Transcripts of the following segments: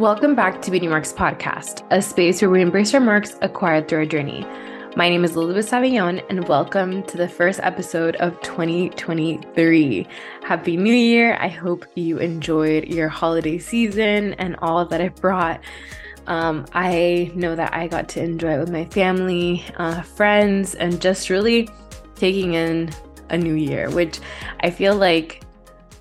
Welcome back to Beauty Marks Podcast, a space where we embrace our marks acquired through our journey. My name is Elizabeth Savillon, and welcome to the first episode of 2023. Happy New Year! I hope you enjoyed your holiday season and all that it brought. Um, I know that I got to enjoy it with my family, uh, friends, and just really taking in a new year, which I feel like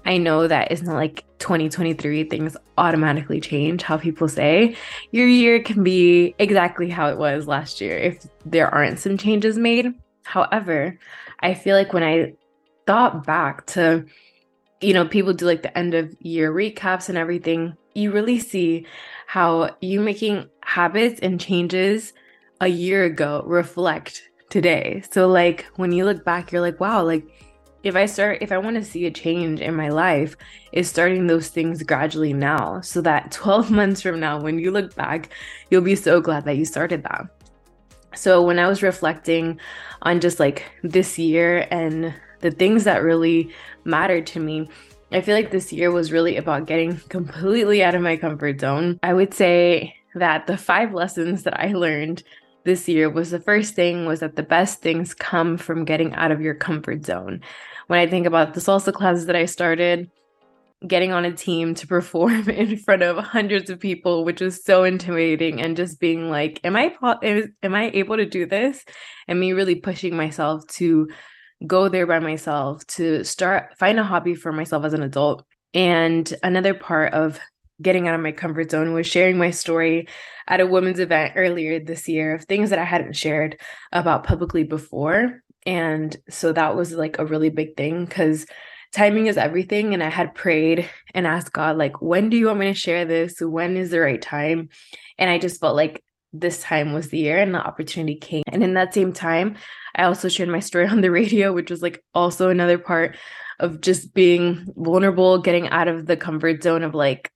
I know that is not like 2023 things automatically change how people say your year can be exactly how it was last year if there aren't some changes made. However, I feel like when I thought back to, you know, people do like the end of year recaps and everything, you really see how you making habits and changes a year ago reflect today. So, like, when you look back, you're like, wow, like, if I start, if I want to see a change in my life, is starting those things gradually now so that 12 months from now, when you look back, you'll be so glad that you started that. So, when I was reflecting on just like this year and the things that really mattered to me, I feel like this year was really about getting completely out of my comfort zone. I would say that the five lessons that I learned this year was the first thing was that the best things come from getting out of your comfort zone. When I think about the salsa classes that I started, getting on a team to perform in front of hundreds of people which was so intimidating and just being like am i am i able to do this and me really pushing myself to go there by myself to start find a hobby for myself as an adult and another part of getting out of my comfort zone was sharing my story at a women's event earlier this year of things that I hadn't shared about publicly before. And so that was like a really big thing because timing is everything. And I had prayed and asked God, like, when do you want me to share this? When is the right time? And I just felt like this time was the year and the opportunity came. And in that same time, I also shared my story on the radio, which was like also another part of just being vulnerable, getting out of the comfort zone of like,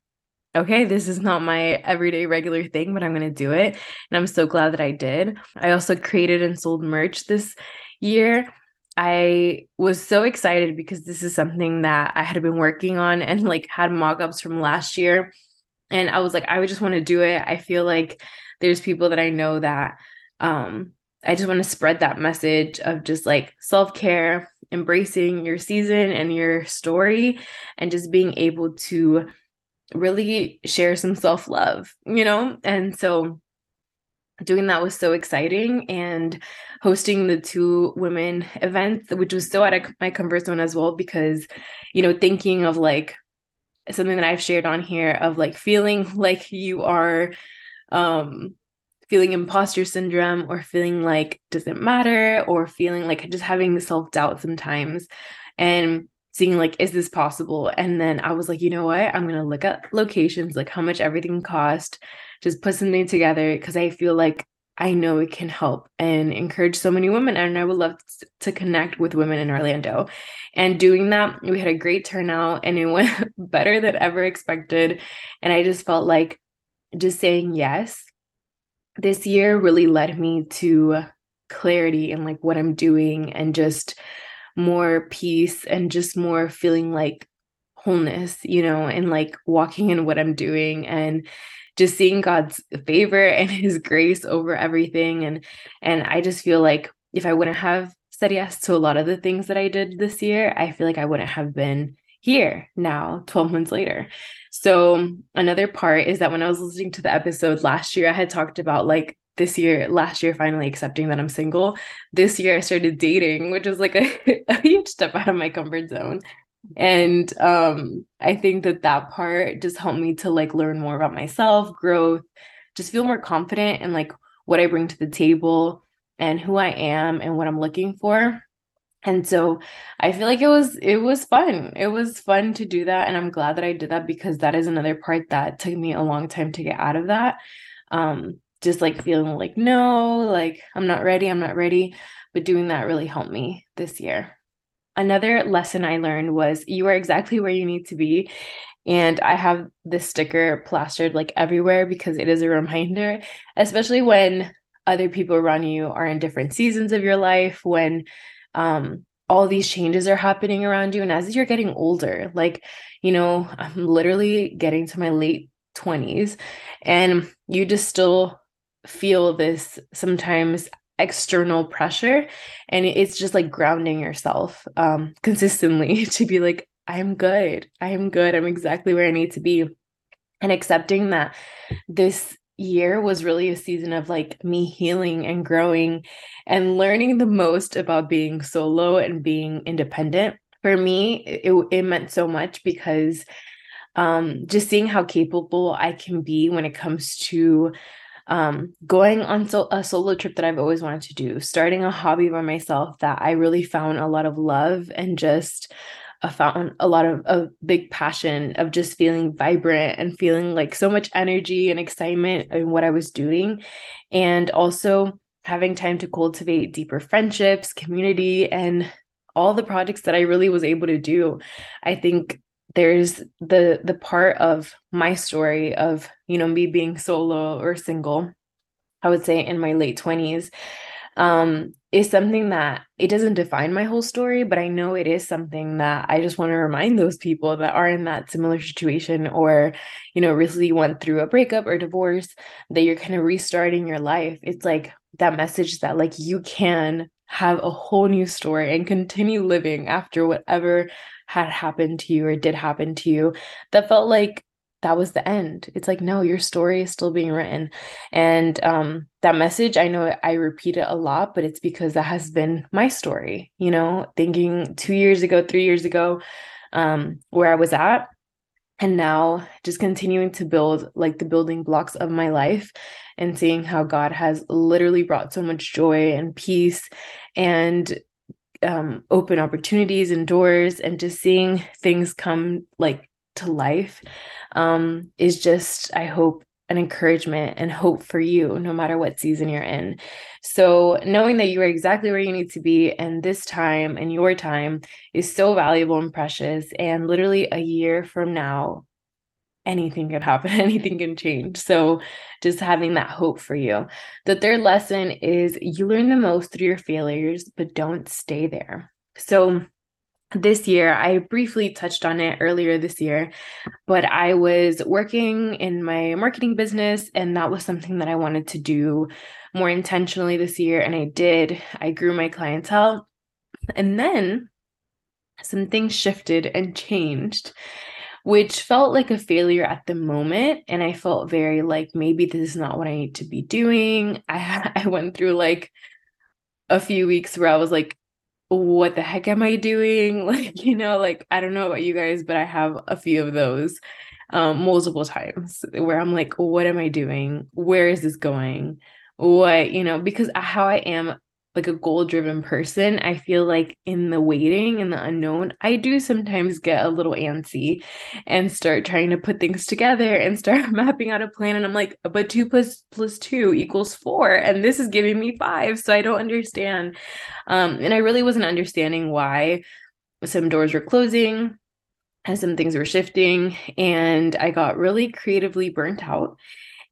okay, this is not my everyday regular thing, but I'm going to do it. And I'm so glad that I did. I also created and sold merch this year. I was so excited because this is something that I had been working on and like had mock ups from last year. And I was like, I would just want to do it. I feel like there's people that I know that um, I just want to spread that message of just like self care, embracing your season and your story, and just being able to really share some self love, you know? And so doing that was so exciting and hosting the two women events which was so out of my comfort zone as well because you know thinking of like something that i've shared on here of like feeling like you are um feeling imposter syndrome or feeling like doesn't matter or feeling like just having the self-doubt sometimes and seeing like is this possible? And then i was like you know what? I'm gonna look at locations like how much everything cost just put something together because i feel like i know it can help and encourage so many women and i would love to connect with women in orlando. And doing that we had a great turnout and it went better than ever expected and i just felt like just saying yes this year really led me to clarity in like what i'm doing and just more peace and just more feeling like wholeness, you know, and like walking in what I'm doing and just seeing God's favor and his grace over everything and and I just feel like if I wouldn't have said yes to a lot of the things that I did this year, I feel like I wouldn't have been here now 12 months later. So another part is that when I was listening to the episode last year I had talked about like this year, last year, finally accepting that I'm single. This year, I started dating, which was like a, a huge step out of my comfort zone. And um, I think that that part just helped me to like learn more about myself, growth, just feel more confident in like what I bring to the table and who I am and what I'm looking for. And so I feel like it was it was fun. It was fun to do that and I'm glad that I did that because that is another part that took me a long time to get out of that. Um just like feeling like, no, like I'm not ready, I'm not ready. But doing that really helped me this year. Another lesson I learned was you are exactly where you need to be. And I have this sticker plastered like everywhere because it is a reminder, especially when other people around you are in different seasons of your life, when um, all these changes are happening around you. And as you're getting older, like, you know, I'm literally getting to my late 20s and you just still feel this sometimes external pressure and it's just like grounding yourself um consistently to be like I'm good. I'm good. I'm exactly where I need to be and accepting that this year was really a season of like me healing and growing and learning the most about being solo and being independent for me it, it meant so much because um just seeing how capable i can be when it comes to um going on so a solo trip that i've always wanted to do starting a hobby by myself that i really found a lot of love and just I found a lot of a big passion of just feeling vibrant and feeling like so much energy and excitement in what I was doing. And also having time to cultivate deeper friendships, community, and all the projects that I really was able to do. I think there's the the part of my story of, you know, me being solo or single, I would say in my late 20s um, is something that it doesn't define my whole story, but I know it is something that I just want to remind those people that are in that similar situation or, you know, recently went through a breakup or divorce that you're kind of restarting your life. It's like that message that like you can have a whole new story and continue living after whatever had happened to you or did happen to you that felt like that was the end. It's like, no, your story is still being written. And um, that message, I know I repeat it a lot, but it's because that has been my story, you know, thinking two years ago, three years ago, um, where I was at. And now just continuing to build like the building blocks of my life and seeing how God has literally brought so much joy and peace and um, open opportunities and doors and just seeing things come like to life um, is just, I hope, an encouragement and hope for you, no matter what season you're in. So, knowing that you are exactly where you need to be, and this time and your time is so valuable and precious. And literally a year from now, anything can happen, anything can change. So, just having that hope for you. The third lesson is you learn the most through your failures, but don't stay there. So, this year, I briefly touched on it earlier this year, but I was working in my marketing business, and that was something that I wanted to do more intentionally this year. And I did. I grew my clientele. And then some things shifted and changed, which felt like a failure at the moment. And I felt very like maybe this is not what I need to be doing. I, I went through like a few weeks where I was like, what the heck am I doing? Like, you know, like I don't know about you guys, but I have a few of those um multiple times where I'm like, what am I doing? Where is this going? What, you know, because how I am like a goal driven person, I feel like in the waiting and the unknown, I do sometimes get a little antsy and start trying to put things together and start mapping out a plan. And I'm like, but two plus plus two equals four. And this is giving me five. So I don't understand. Um, and I really wasn't understanding why some doors were closing and some things were shifting. And I got really creatively burnt out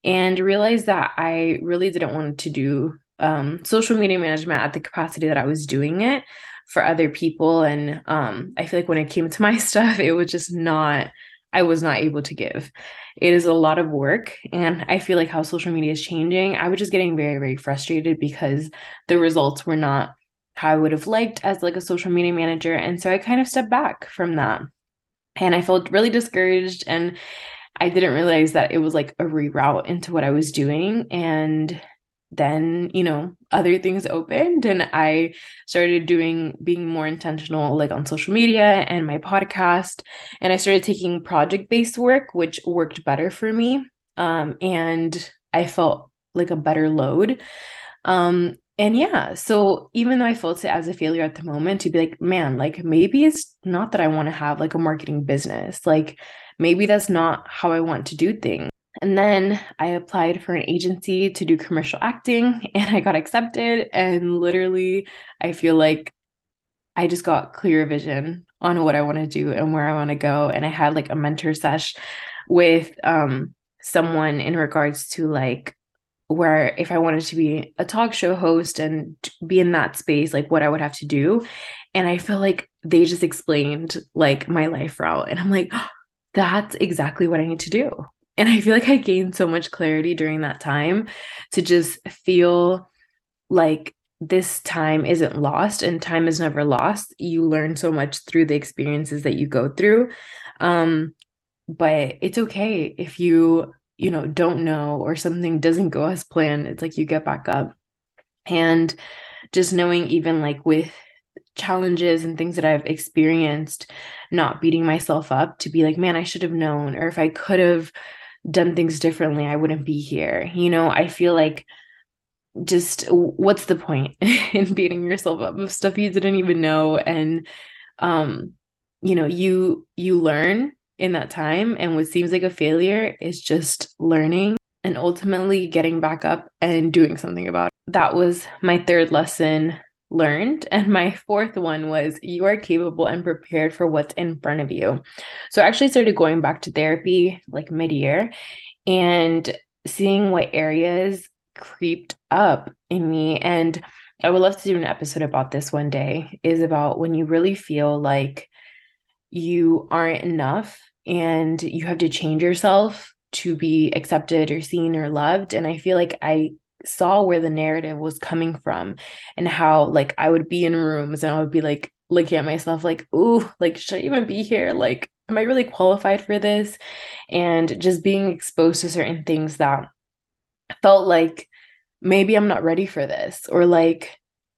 and realized that I really didn't want to do um, social media management at the capacity that I was doing it for other people. And um, I feel like when it came to my stuff, it was just not, I was not able to give. It is a lot of work. And I feel like how social media is changing, I was just getting very, very frustrated because the results were not how I would have liked as like a social media manager. And so I kind of stepped back from that. And I felt really discouraged and I didn't realize that it was like a reroute into what I was doing. And then you know other things opened and i started doing being more intentional like on social media and my podcast. And i started taking project based work which worked better for me um, and i felt like a better load. Um, and yeah so even though i felt it as a failure at the moment to be like man like maybe it's not that i want to have like a marketing business. Like maybe that's not how i want to do things and then I applied for an agency to do commercial acting and I got accepted. And literally, I feel like I just got clear vision on what I want to do and where I want to go. And I had like a mentor sesh with um, someone in regards to like where if I wanted to be a talk show host and be in that space, like what I would have to do. And I feel like they just explained like my life route. And I'm like, that's exactly what I need to do and I feel like I gained so much clarity during that time to just feel like this time isn't lost and time is never lost. You learn so much through the experiences that you go through. Um, but it's okay if you, you know, don't know or something doesn't go as planned. It's like you get back up. And just knowing, even like with challenges and things that I've experienced, not beating myself up to be like, man, I should have known, or if I could have done things differently, I wouldn't be here. You know, I feel like just what's the point in beating yourself up of stuff you didn't even know and um you know you you learn in that time and what seems like a failure is just learning and ultimately getting back up and doing something about it. That was my third lesson learned. And my fourth one was you are capable and prepared for what's in front of you. So I actually started going back to therapy like mid year and seeing what areas creeped up in me. And I would love to do an episode about this one day, is about when you really feel like you aren't enough and you have to change yourself to be accepted or seen or loved. And I feel like I saw where the narrative was coming from and how like I would be in rooms and I would be like looking at myself like, ooh, like should I even be here? Like, am I really qualified for this? And just being exposed to certain things that felt like maybe I'm not ready for this or like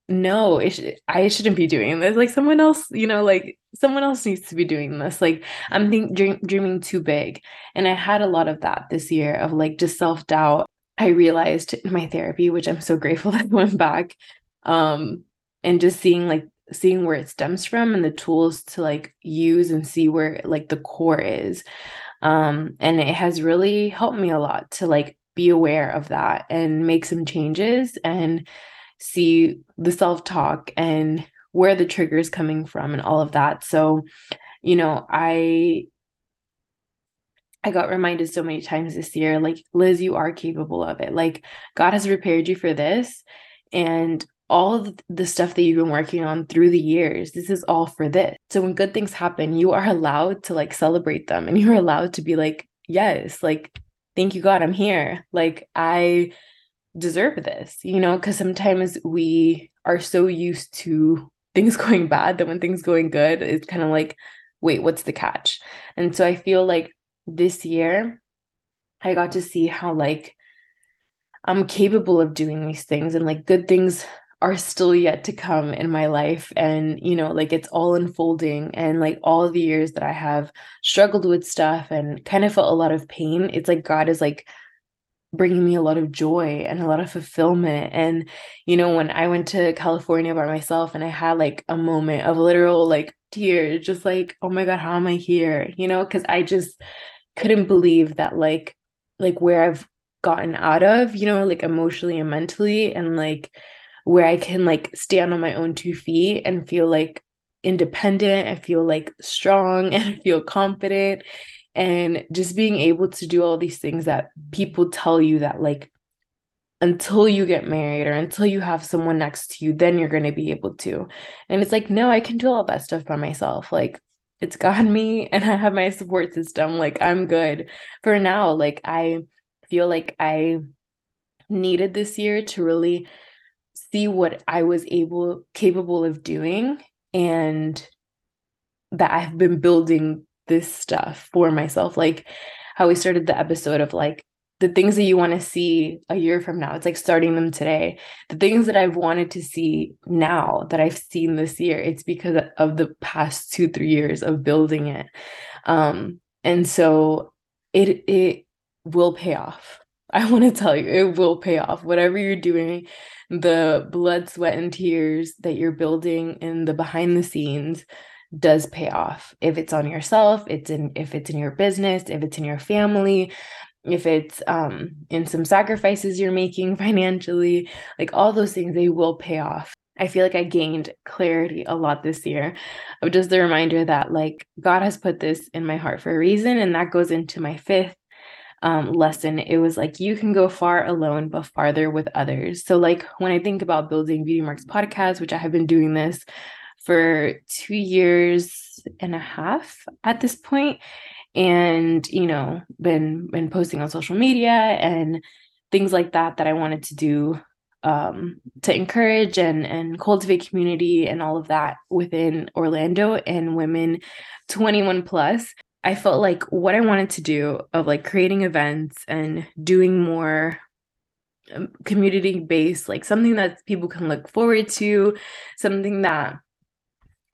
no it sh- i shouldn't be doing this like someone else you know like someone else needs to be doing this like i'm think dream- dreaming too big and i had a lot of that this year of like just self-doubt i realized in my therapy which i'm so grateful that i went back um and just seeing like seeing where it stems from and the tools to like use and see where like the core is um and it has really helped me a lot to like be aware of that and make some changes and see the self talk and where the trigger is coming from and all of that. So, you know, I I got reminded so many times this year like Liz, you are capable of it. Like God has prepared you for this and all the stuff that you've been working on through the years this is all for this. So when good things happen you are allowed to like celebrate them and you're allowed to be like yes like thank you god i'm here. Like i deserve this you know because sometimes we are so used to things going bad that when things going good it's kind of like wait what's the catch? And so i feel like this year i got to see how like i'm capable of doing these things and like good things are still yet to come in my life. And you know like it's all unfolding and like all the years that i have struggled with stuff and kind of felt a lot of pain it's like god is like bringing me a lot of joy and a lot of fulfillment. And you know when i went to california by myself and i had like a moment of literal like tears just like oh my god how am i here? You know because i just couldn't believe that like like where i've gotten out of you know like emotionally and mentally and like where I can like stand on my own two feet and feel like independent and feel like strong and feel confident. And just being able to do all these things that people tell you that like until you get married or until you have someone next to you then you're going to be able to. And it's like no i can do all that stuff by myself. Like it's got me and i have my support system like i'm good. For now like i feel like i needed this year to really see what I was able capable of doing and that I've been building this stuff for myself. Like how we started the episode of like the things that you want to see a year from now it's like starting them today. The things that I've wanted to see now that I've seen this year it's because of the past 2 3 years of building it. Um and so it it will pay off. I want to tell you it will pay off. Whatever you're doing the blood, sweat, and tears that you're building in the behind the scenes does pay off. If it's on yourself, it's in if it's in your business, if it's in your family, if it's um in some sacrifices you're making financially, like all those things they will pay off. I feel like I gained clarity a lot this year of just the reminder that like God has put this in my heart for a reason and that goes into my fifth um, lesson, it was like you can go far alone, but farther with others. So, like when I think about building Beauty Marks podcast, which I have been doing this for two years and a half at this point, and you know been been posting on social media and things like that that I wanted to do um, to encourage and and cultivate community and all of that within Orlando and women 21 plus. I felt like what I wanted to do of like creating events and doing more um, community based, like something that people can look forward to, something that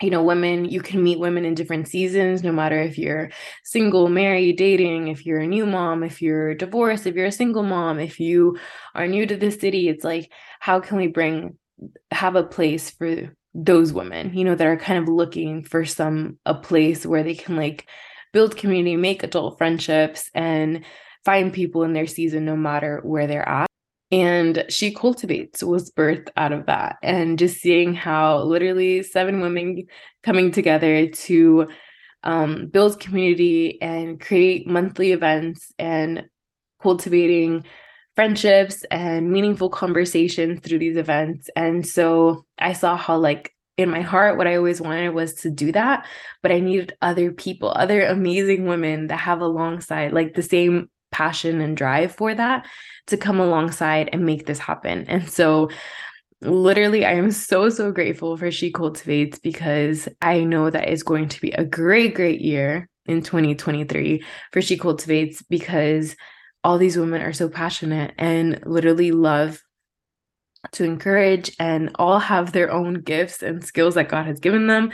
you know, women, you can meet women in different seasons, no matter if you're single, married, dating, if you're a new mom, if you're divorced, if you're a single mom, if you are new to the city, it's like, how can we bring, have a place for those women, you know, that are kind of looking for some, a place where they can like build community, make adult friendships, and find people in their season, no matter where they're at and she cultivates was birthed out of that. And just seeing how literally seven women coming together to um, build community and create monthly events and cultivating friendships and meaningful conversations through these events. And so i saw how like in my heart what i always wanted was to do that but i needed other people other amazing women that have alongside like the same passion and drive for that to come alongside and make this happen. And so literally I am so so grateful for She Cultivates because I know that is going to be a great great year in 2023 for She Cultivates because all these women are so passionate and literally love to encourage and all have their own gifts and skills that God has given them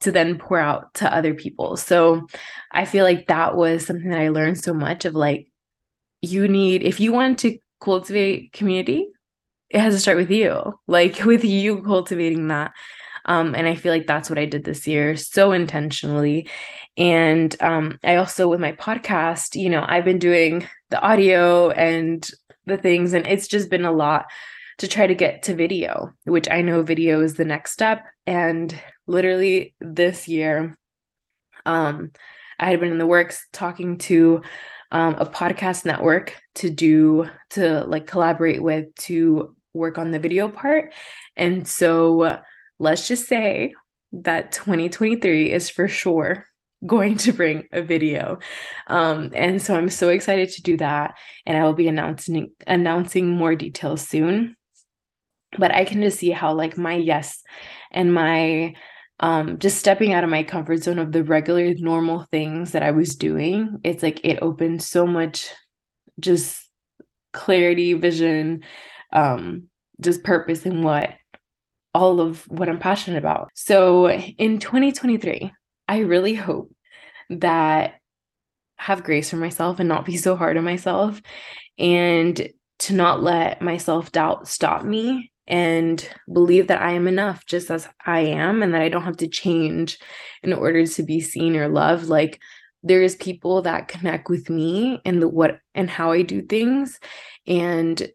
to then pour out to other people. So I feel like that was something that I learned so much of like you need if you want to cultivate community it has to start with you like with you cultivating that. Um, and i feel like that's what i did this year so intentionally. And um, i also with my podcast you know i've been doing the audio and the things and it's just been a lot to try to get to video which i know video is the next step. And literally this year um i had been in the works talking to um, a podcast network to do to like collaborate with to work on the video part. And so let's just say that 2023 is for sure going to bring a video. Um, and so I'm so excited to do that. And I will be announcing announcing more details soon. But I can just see how like my yes and my um, just stepping out of my comfort zone of the regular normal things that I was doing, it's like it opened so much just clarity, vision, um, just purpose in what all of what I'm passionate about. So in 2023, I really hope that have grace for myself and not be so hard on myself and to not let my self doubt stop me and believe that I am enough just as I am and that I don't have to change in order to be seen or loved. Like there is people that connect with me and the what and how I do things and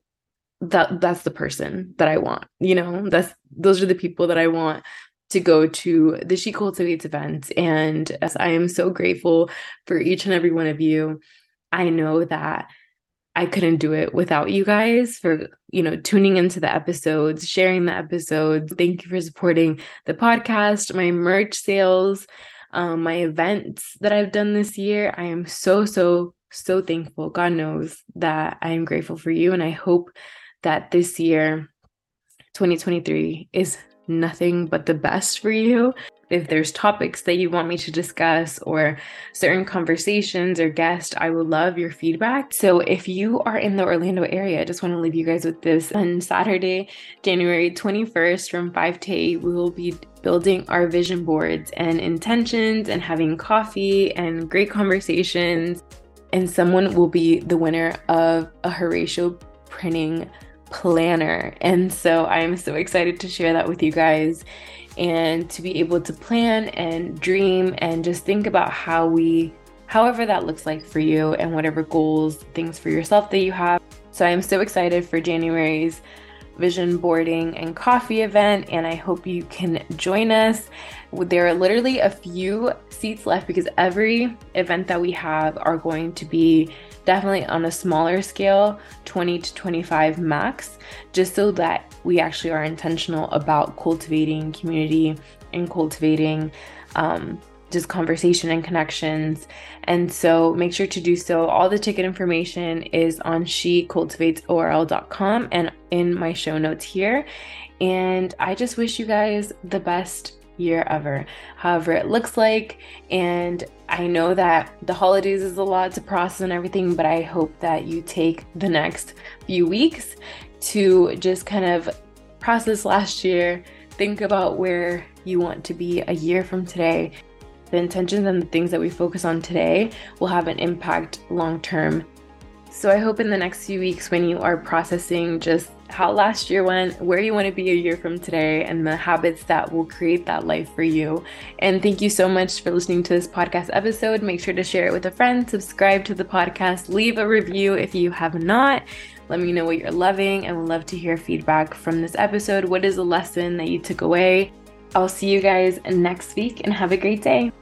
that that's the person that I want. You know, that's those are the people that I want to go to the She Cultivates events. And as I am so grateful for each and every one of you, I know that I couldn't do it without you guys for, you know, tuning into the episodes, sharing the episodes. Thank you for supporting the podcast, my merch sales, um, my events that I've done this year. I am so, so, so thankful. God knows that I am grateful for you. And I hope that this year, 2023, is nothing but the best for you if there's topics that you want me to discuss or certain conversations or guests, I would love your feedback. So if you are in the Orlando area, I just want to leave you guys with this. On Saturday, January 21st from 5 to 8, we will be building our vision boards and intentions and having coffee and great conversations. And someone will be the winner of a Horacio Printing planner. And so I'm so excited to share that with you guys and to be able to plan and dream and just think about how we, however that looks like for you and whatever goals, things for yourself that you have. So I'm so excited for January's vision boarding and coffee event, and I hope you can join us. There are literally a few seats left because every event that we have are going to be definitely on a smaller scale 20 to 25 max just so that we actually are intentional about cultivating community and cultivating um, just conversation and connections. And so make sure to do so. All the ticket information is on shecultivatesorl.com and in my show notes here. And I just wish you guys the best year ever, however it looks like. And I know that the holidays is a lot to process and everything, but I hope that you take the next few weeks to just kind of process last year, think about where you want to be a year from today. The intentions and the things that we focus on today will have an impact long term. So I hope in the next few weeks, when you are processing just how last year went, where you want to be a year from today, and the habits that will create that life for you. And thank you so much for listening to this podcast episode. Make sure to share it with a friend, subscribe to the podcast, leave a review if you have not. Let me know what you're loving, and would love to hear feedback from this episode. What is a lesson that you took away? I'll see you guys next week and have a great day.